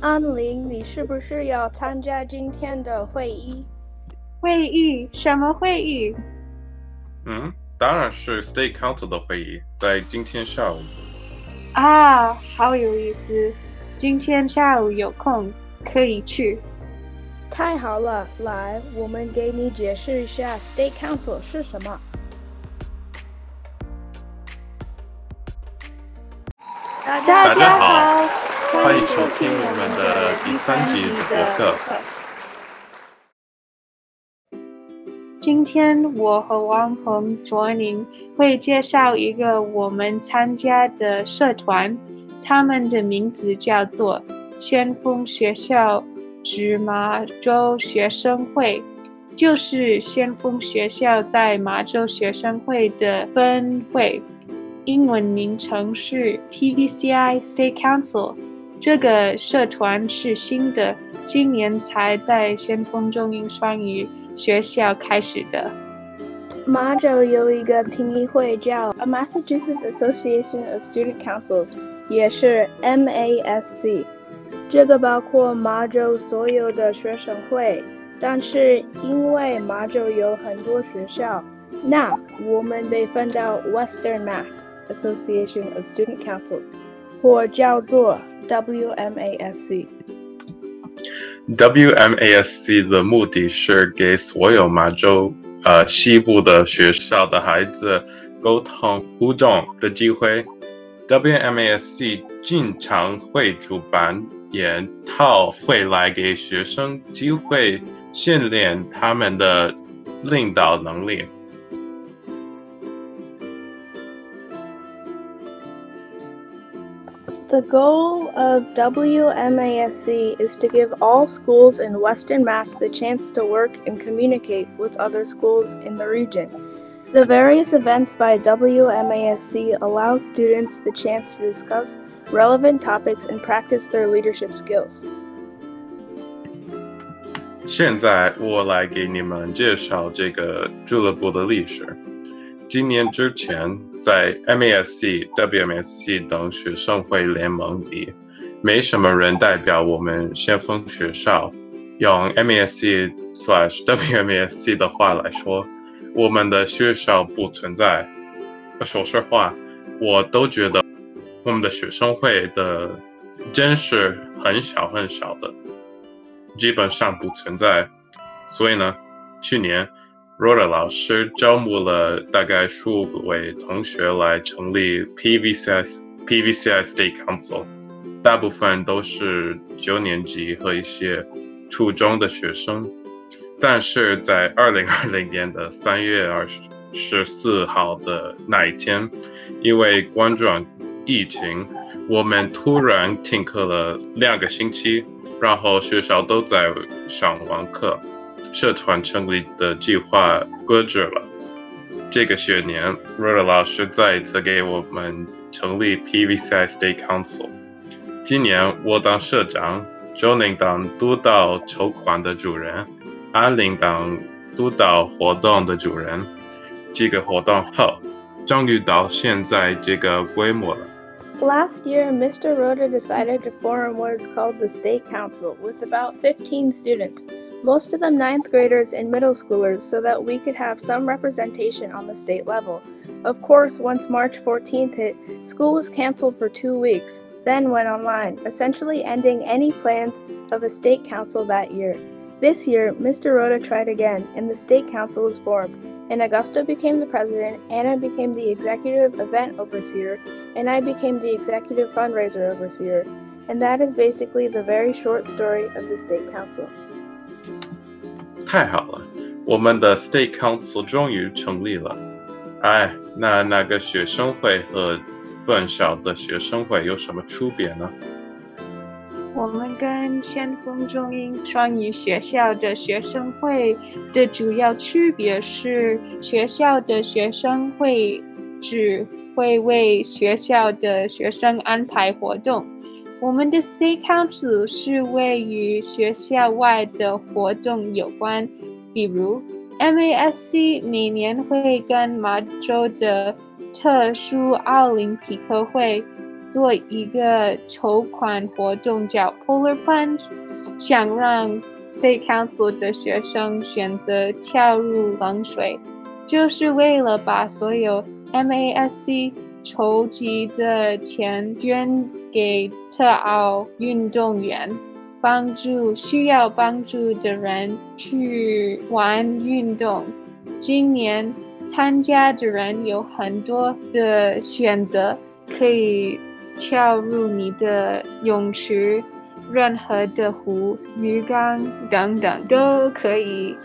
安林，你是不是要参加今天的会议？会议？什么会议？嗯，当然是 State Council 的会议，在今天下午。啊，好有意思！今天下午有空可以去。太好了，来，我们给你解释一下 State Council 是什么。大家好，欢迎收听我们的第三集的播客。今天我和王鹏 joining 会介绍一个我们参加的社团，他们的名字叫做先锋学校芝麻州学生会，就是先锋学校在麻州学生会的分会。英文名称是 PVCI State Council。这个社团是新的，今年才在先锋中英双语学校开始的。马州有一个评议会叫 A Massachusetts Association of Student Councils，也是 MASC。这个包括马州所有的学生会，但是因为马州有很多学校，那我们得分到 Western Mass。Association of Student Councils，或叫做 WMASC。WMASC 的目的是给所有马州呃西部的学校的孩子沟通互动的机会。WMASC 经常会主办研讨会来给学生机会训练他们的领导能力。The goal of WMASC is to give all schools in Western Mass the chance to work and communicate with other schools in the region. The various events by WMASC allow students the chance to discuss relevant topics and practice their leadership skills. 现在我来给你们介绍这个俱乐部的历史。 今年之前，在 MASC、WMSC 等学生会联盟里，没什么人代表我们先锋学校。用 MASC slash WMSC 的话来说，我们的学校不存在。说实话，我都觉得我们的学生会的真是很小很小的，基本上不存在。所以呢，去年。Roda 老师招募了大概数位同学来成立 PVCI PVCI State Council，大部分都是九年级和一些初中的学生。但是在二零二零年的三月二十四号的那一天，因为冠状疫情，我们突然停课了两个星期，然后学校都在上网课。社团成立的计划搁置了。这个学年，Rora 老师再一次给我们成立 PVCI State Council。今年我当社长，Joning 当督导筹款的主人，阿林当督导活动的主人。几个活动后，终于到现在这个规模了。Last year, Mr. Rhoda decided to form what is called the State Council with about 15 students. most of them ninth graders and middle schoolers, so that we could have some representation on the state level. Of course, once March 14th hit, school was canceled for two weeks, then went online, essentially ending any plans of a state council that year. This year, Mr. Rhoda tried again, and the state council was formed, and Augusta became the president, Anna became the executive event overseer, and I became the executive fundraiser overseer. And that is basically the very short story of the state council. 太好了，我们的 State Council 终于成立了。哎，那那个学生会和本校的学生会有什么区别呢？ 我们跟先锋中英双语学校的学生会的主要区别是，学校的学生会只会为学校的学生安排活动。我们的 State Council 是为与学校外的活动有关，比如 MASC 每年会跟麻州的特殊奥林匹克会做一个筹款活动叫 Polar Plunge，想让 State Council 的学生选择跳入冷水，就是为了把所有 MASC 筹集的钱捐给特奥运动员。帮助需要帮助的人去玩运动。今年参加的人有很多的选择，可以跳入你的泳池、任何的湖、鱼缸等等都可以。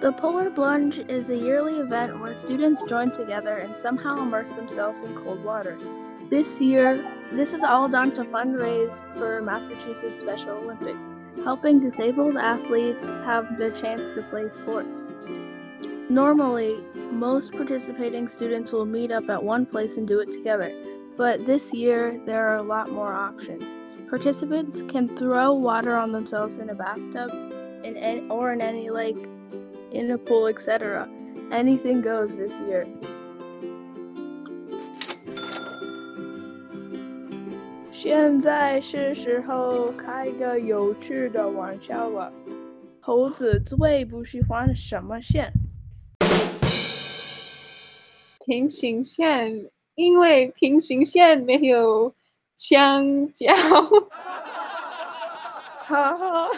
The Polar Plunge is a yearly event where students join together and somehow immerse themselves in cold water. This year, this is all done to fundraise for Massachusetts Special Olympics, helping disabled athletes have their chance to play sports. Normally, most participating students will meet up at one place and do it together, but this year there are a lot more options. Participants can throw water on themselves in a bathtub in any, or in any lake, in a pool, etc. Anything goes this year. 平行线，因为平行线没有香蕉。哈哈，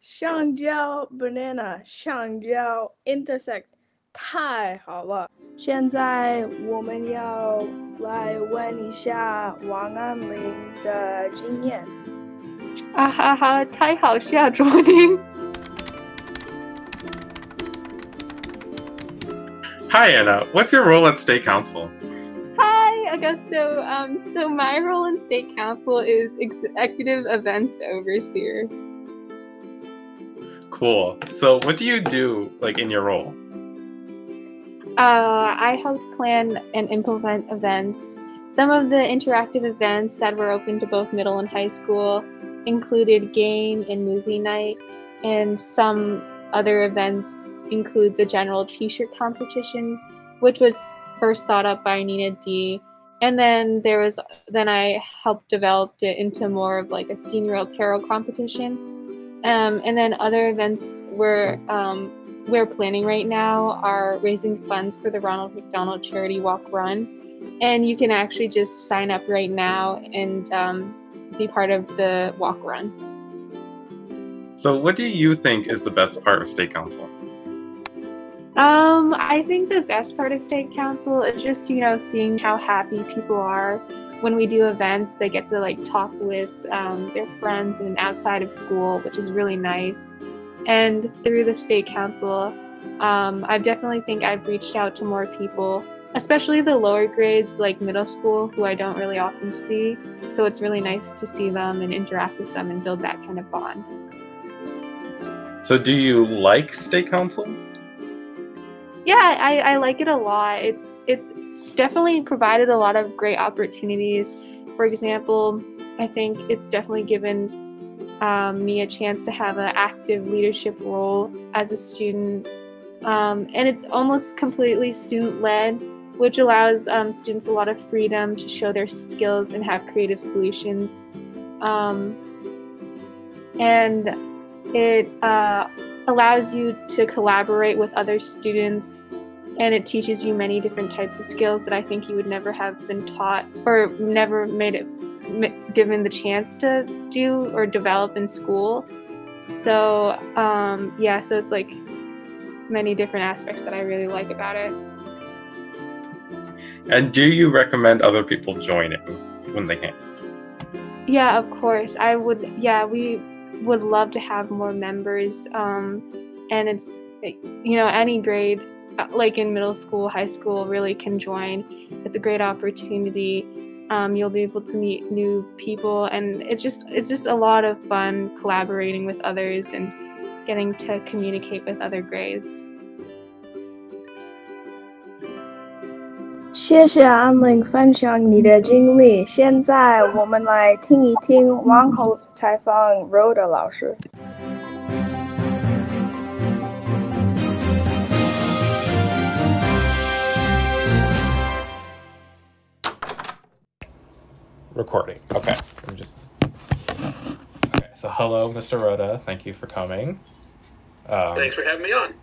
香蕉 banana，香蕉 intersect，太好了。现在我们要来问一下王安林的经验。啊哈哈，太好笑，卓林。Hi Anna, what's your role at State Council? Hi Augusto. Um, so my role in State Council is executive events overseer. Cool. So what do you do like in your role? Uh, I help plan and implement events. Some of the interactive events that were open to both middle and high school included game and movie night, and some other events include the general t-shirt competition, which was first thought up by Nina D. And then there was then I helped develop it into more of like a senior apparel competition. Um, and then other events were um, we're planning right now are raising funds for the Ronald McDonald Charity Walk Run. And you can actually just sign up right now and um, be part of the walk run. So, what do you think is the best part of State Council? Um, I think the best part of State Council is just, you know, seeing how happy people are when we do events. They get to like talk with um, their friends and outside of school, which is really nice. And through the state council um, i definitely think i've reached out to more people especially the lower grades like middle school who i don't really often see. So it's really nice to see them and interact with them and build that kind of bond. So do you like state council yeah I, I like it a lot it's it's definitely provided a lot of great opportunities for example i think it's definitely given um, me a chance to have an active leadership role as a student. Um, and it's almost completely student led, which allows um, students a lot of freedom to show their skills and have creative solutions. Um, and it uh, allows you to collaborate with other students and it teaches you many different types of skills that I think you would never have been taught or never made it given the chance to do or develop in school. So, um, yeah, so it's like many different aspects that I really like about it. And do you recommend other people join it when they can? Yeah, of course. I would, yeah, we would love to have more members. Um, and it's, you know, any grade, uh, like in middle school, high school, really can join. It's a great opportunity um, you'll be able to meet new people, and it's just it's just a lot of fun collaborating with others and getting to communicate with other grades. 谢谢安玲分享你的经历。现在我们来听一听王后采访 Rhoda 老师。Recording. Okay, I'm just. Okay, so hello, Mr. Rhoda. Thank you for coming. Um, Thanks for having me on.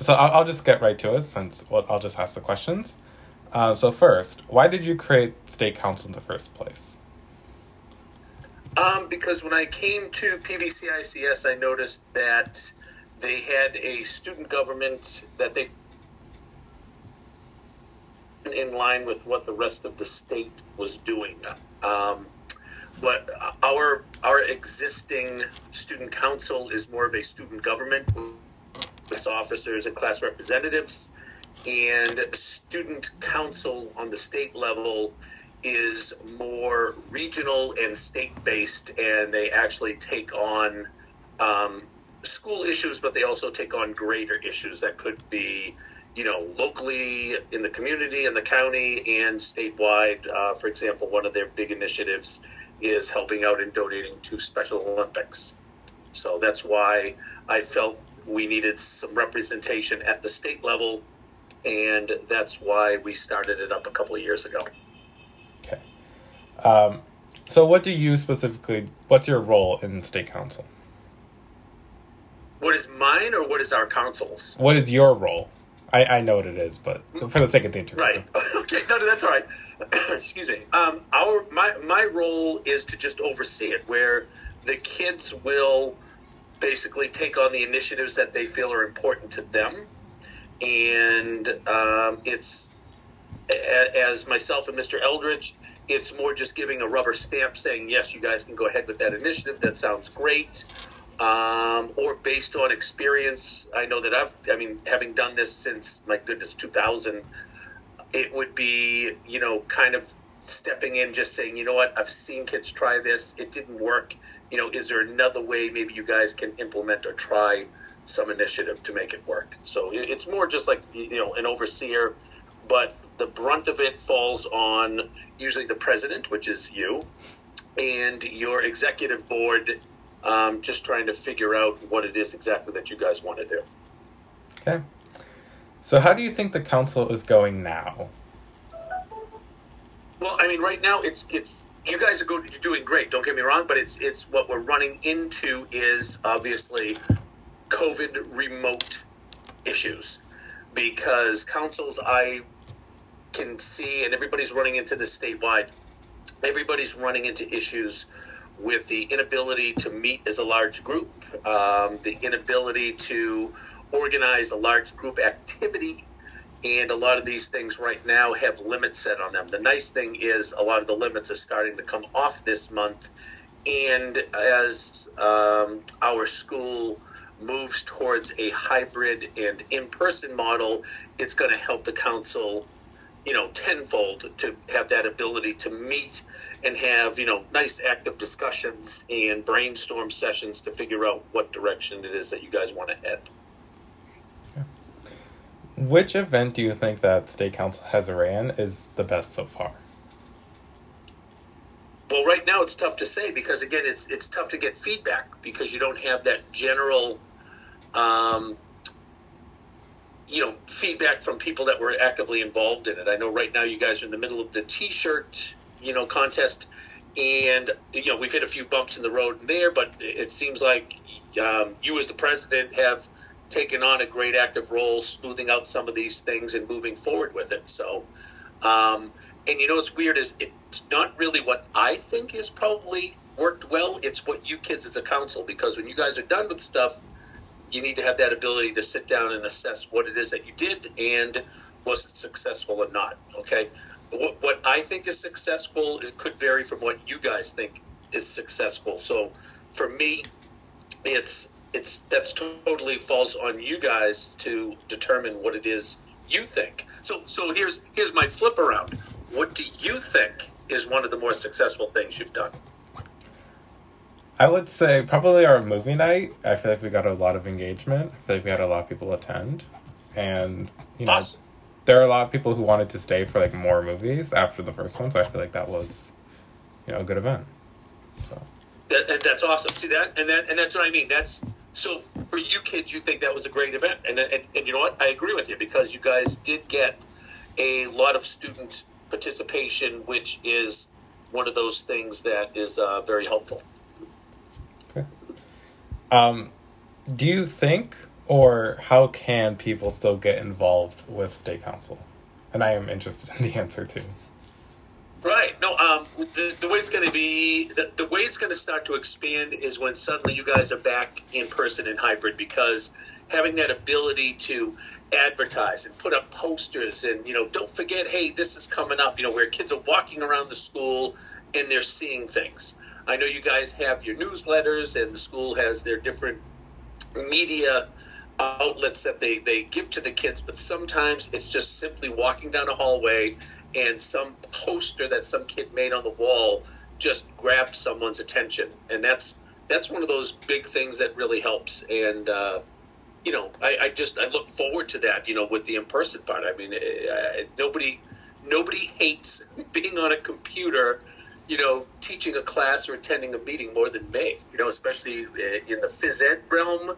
So I'll, I'll just get right to it since well, I'll just ask the questions. Um, so first, why did you create state council in the first place? Um, because when I came to PVCICS, I noticed that they had a student government that they in line with what the rest of the state was doing. Um, but our our existing student council is more of a student government with officers and class representatives, and student council on the state level is more regional and state based, and they actually take on um, school issues, but they also take on greater issues that could be, you know, locally in the community, in the county, and statewide. Uh, for example, one of their big initiatives is helping out and donating to Special Olympics. So that's why I felt we needed some representation at the state level, and that's why we started it up a couple of years ago. Okay. Um, so what do you specifically? What's your role in the state council? What is mine, or what is our council's? What is your role? I, I know what it is, but for the sake of the interview. Right. Okay. No, no, that's all right. Excuse me. Um, our my my role is to just oversee it, where the kids will basically take on the initiatives that they feel are important to them, and um, it's as myself and Mr. Eldridge. It's more just giving a rubber stamp saying, yes, you guys can go ahead with that initiative. That sounds great um, or based on experience. I know that I've, I mean, having done this since my goodness, 2000, it would be, you know, kind of stepping in, just saying, you know what, I've seen kids try this, it didn't work. You know, is there another way maybe you guys can implement or try some initiative to make it work? So it's more just like, you know, an overseer, but the brunt of it falls on usually the president, which is you, and your executive board um, just trying to figure out what it is exactly that you guys want to do. Okay. So how do you think the council is going now? Well, I mean, right now it's it's you guys are go, you're doing great. Don't get me wrong, but it's it's what we're running into is obviously COVID remote issues because councils I can see and everybody's running into this statewide. Everybody's running into issues with the inability to meet as a large group, um, the inability to organize a large group activity, and a lot of these things right now have limits set on them. The nice thing is a lot of the limits are starting to come off this month, and as um, our school moves towards a hybrid and in-person model, it's going to help the council you know, tenfold to have that ability to meet and have, you know, nice active discussions and brainstorm sessions to figure out what direction it is that you guys want to head. Which event do you think that state council has ran is the best so far? Well, right now it's tough to say because again, it's it's tough to get feedback because you don't have that general, um, you know, feedback from people that were actively involved in it. I know right now you guys are in the middle of the T-shirt, you know, contest, and you know we've hit a few bumps in the road there, but it seems like um, you as the president have taken on a great active role, smoothing out some of these things and moving forward with it. So. Um, and you know what's weird is it's not really what I think has probably worked well. It's what you kids as a council because when you guys are done with stuff, you need to have that ability to sit down and assess what it is that you did and was it successful or not. Okay, what, what I think is successful it could vary from what you guys think is successful. So for me, it's it's that's totally falls on you guys to determine what it is you think. So so here's here's my flip around. What do you think is one of the more successful things you've done? I would say probably our movie night. I feel like we got a lot of engagement. I feel like we had a lot of people attend, and you know, Awesome. there are a lot of people who wanted to stay for like more movies after the first one. So I feel like that was, you know, a good event. So That, that, that's awesome. See that, and that, and that's what I mean. That's so for you kids. You think that was a great event, and and, and you know what? I agree with you because you guys did get a lot of student participation, which is one of those things that is uh, very helpful. Um, do you think, or how can people still get involved with state council? And I am interested in the answer too. Right. No. Um. The, the way it's going to be, the, the way it's going to start to expand is when suddenly you guys are back in person and hybrid because having that ability to advertise and put up posters and you know don't forget hey this is coming up you know where kids are walking around the school and they're seeing things i know you guys have your newsletters and the school has their different media outlets that they, they give to the kids but sometimes it's just simply walking down a hallway and some poster that some kid made on the wall just grabs someone's attention and that's that's one of those big things that really helps and uh, you know, I, I, just I look forward to that. You know, with the in person part. I mean, uh, nobody nobody hates being on a computer. You know, teaching a class or attending a meeting more than me. You know, especially uh, in the phys ed realm.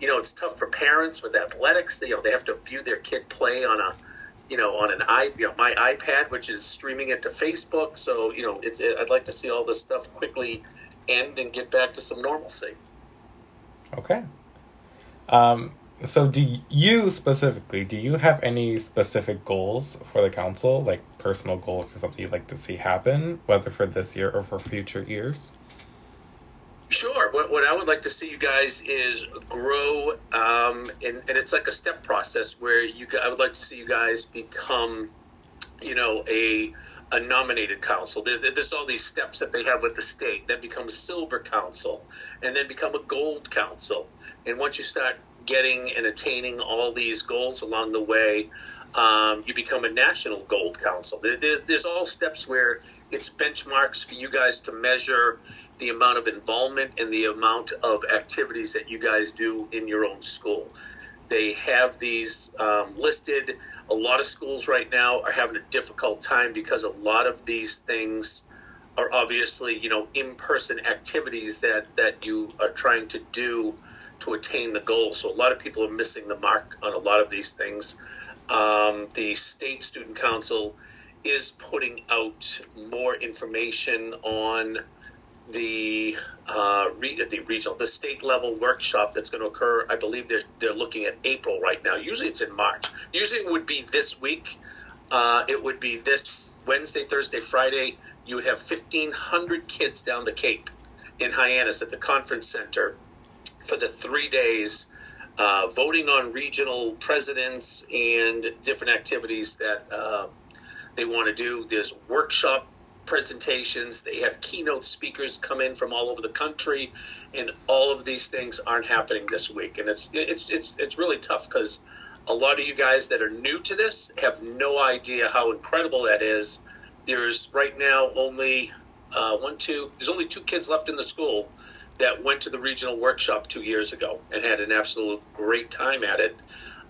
You know, it's tough for parents with athletics. They, you know, they have to view their kid play on a you know, on an i, you know, my iPad, which is streaming it to Facebook. So, you know, it's, it, I'd like to see all this stuff quickly end and get back to some normalcy. Okay. Um, so, do you specifically, do you have any specific goals for the council, like personal goals or something you'd like to see happen, whether for this year or for future years? Sure. What, what I would like to see you guys is grow, um, and, and it's like a step process where you. I would like to see you guys become, you know, a a nominated council. There's, there's all these steps that they have with the state. Then become a silver council, and then become a gold council. And once you start getting and attaining all these goals along the way, um, you become a national gold council. There's, there's all steps where it's benchmarks for you guys to measure the amount of involvement and the amount of activities that you guys do in your own school. They have these um, listed. A lot of schools right now are having a difficult time because a lot of these things are obviously, you know, in-person activities that that you are trying to do to attain the goal. So a lot of people are missing the mark on a lot of these things. Um, the state student council is putting out more information on the uh, re- the regional, the state level workshop that's going to occur. I believe they're they're looking at April right now. Usually it's in March. Usually it would be this week. Uh, it would be this Wednesday, Thursday, Friday. You would have fifteen hundred kids down the Cape in Hyannis at the conference center for the three days. Uh, voting on regional presidents and different activities that uh, they want to do. There's workshop presentations. They have keynote speakers come in from all over the country, and all of these things aren't happening this week. And it's it's it's it's really tough because a lot of you guys that are new to this have no idea how incredible that is. There's right now only uh, one, two. There's only two kids left in the school that went to the regional workshop two years ago and had an absolute great time at it.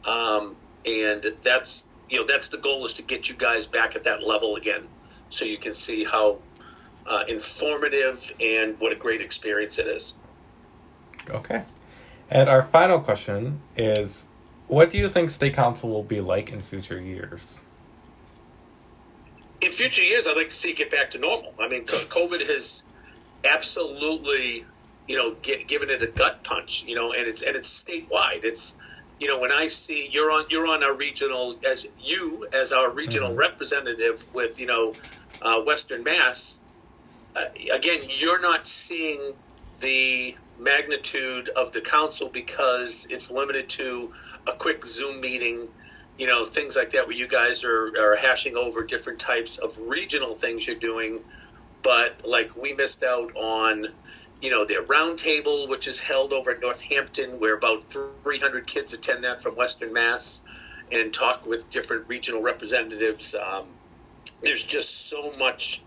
Um, and that's you know that's the goal is to get you guys back at that level again so you can see how uh, informative and what a great experience it is. Okay. And our final question is what do you think state council will be like in future years? In future years, I'd like to see it get back to normal. I mean, COVID has absolutely, you know, get, given it a gut punch. You know, and it's and it's statewide. It's you know when I see you're on you're on our regional as you as our regional mm-hmm. representative with you know uh, Western Mass, uh, again, you're not seeing the magnitude of the council because it's limited to a quick Zoom meeting, you know, things like that, where you guys are, are hashing over different types of regional things you're doing. But like we missed out on, you know, their roundtable, which is held over at Northampton, where about 300 kids attend that from Western Mass and talk with different regional representatives. Um, there's just so much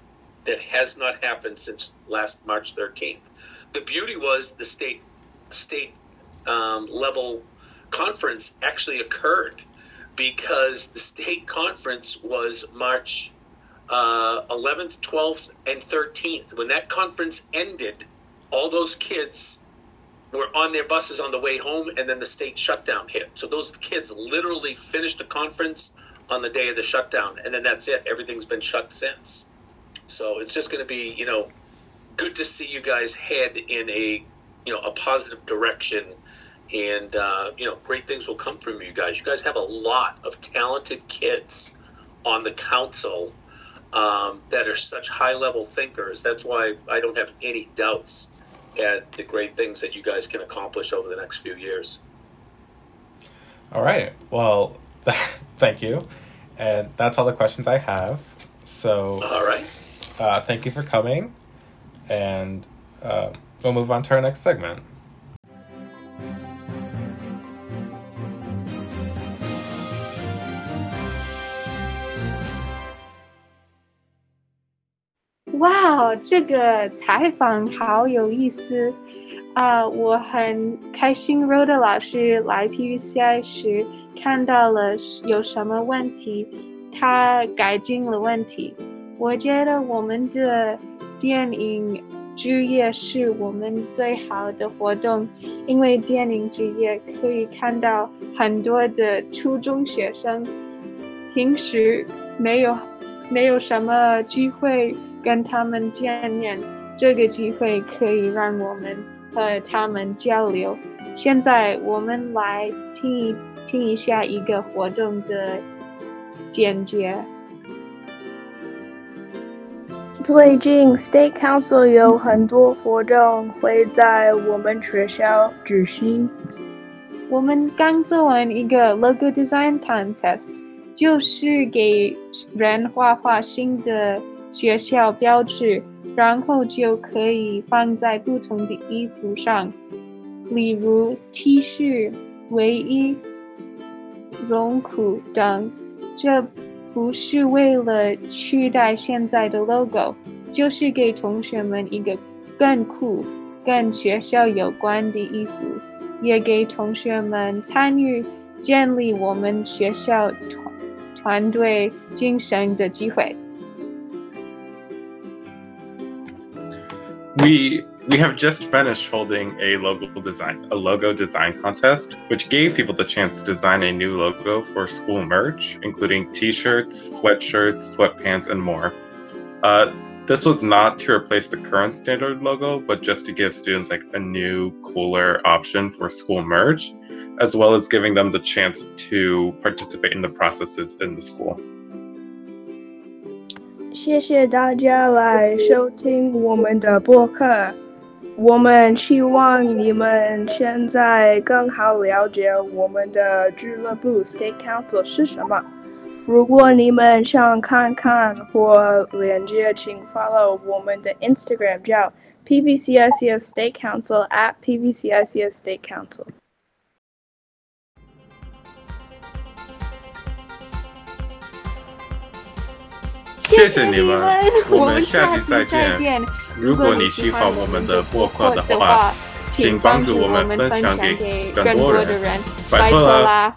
that has not happened since last March 13th. The beauty was the state state um, level conference actually occurred because the state conference was March uh, 11th, 12th, and 13th. When that conference ended, all those kids were on their buses on the way home, and then the state shutdown hit. So those kids literally finished the conference on the day of the shutdown, and then that's it. Everything's been shut since. So it's just going to be, you know, good to see you guys head in a, you know, a positive direction. And, uh, you know, great things will come from you guys. You guys have a lot of talented kids on the council um, that are such high level thinkers. That's why I don't have any doubts at the great things that you guys can accomplish over the next few years. All right. Well, thank you. And that's all the questions I have. So, All right. uh, thank you for coming. And uh, we'll move on to our next segment. “这个采访好有意思啊！我很开心，Roda 老师来 PVCI 时看到了有什么问题，他改进了问题。我觉得我们的电影之夜是我们最好的活动，因为电影之夜可以看到很多的初中学生，平时没有没有什么机会。”跟他们见面，这个机会可以让我们和他们交流。现在我们来听一听一下一个活动的简介。最近 State Council 有很多活动会在我们学校举行。我们刚做完一个 Logo Design Contest，就是给人画画新的。学校标志，然后就可以放在不同的衣服上，例如 T 恤、卫衣、绒裤等。这不是为了取代现在的 logo，就是给同学们一个更酷、跟学校有关的衣服，也给同学们参与建立我们学校团团队精神的机会。We we have just finished holding a logo design a logo design contest, which gave people the chance to design a new logo for school merch, including T-shirts, sweatshirts, sweatpants, and more. Uh, this was not to replace the current standard logo, but just to give students like a new, cooler option for school merch, as well as giving them the chance to participate in the processes in the school. 谢谢大家来收听我们的播客。我们希望你们现在更好了解我们的俱乐部 State Council 是什么。如果你们想看看或链接，请 follow 我们的 Instagram 叫 PVCICS State Council at PVCICS State Council。 谢谢你们，我们下期再见。如果你喜欢我们的播客的话，请帮助我们分享给更多的人，拜托了。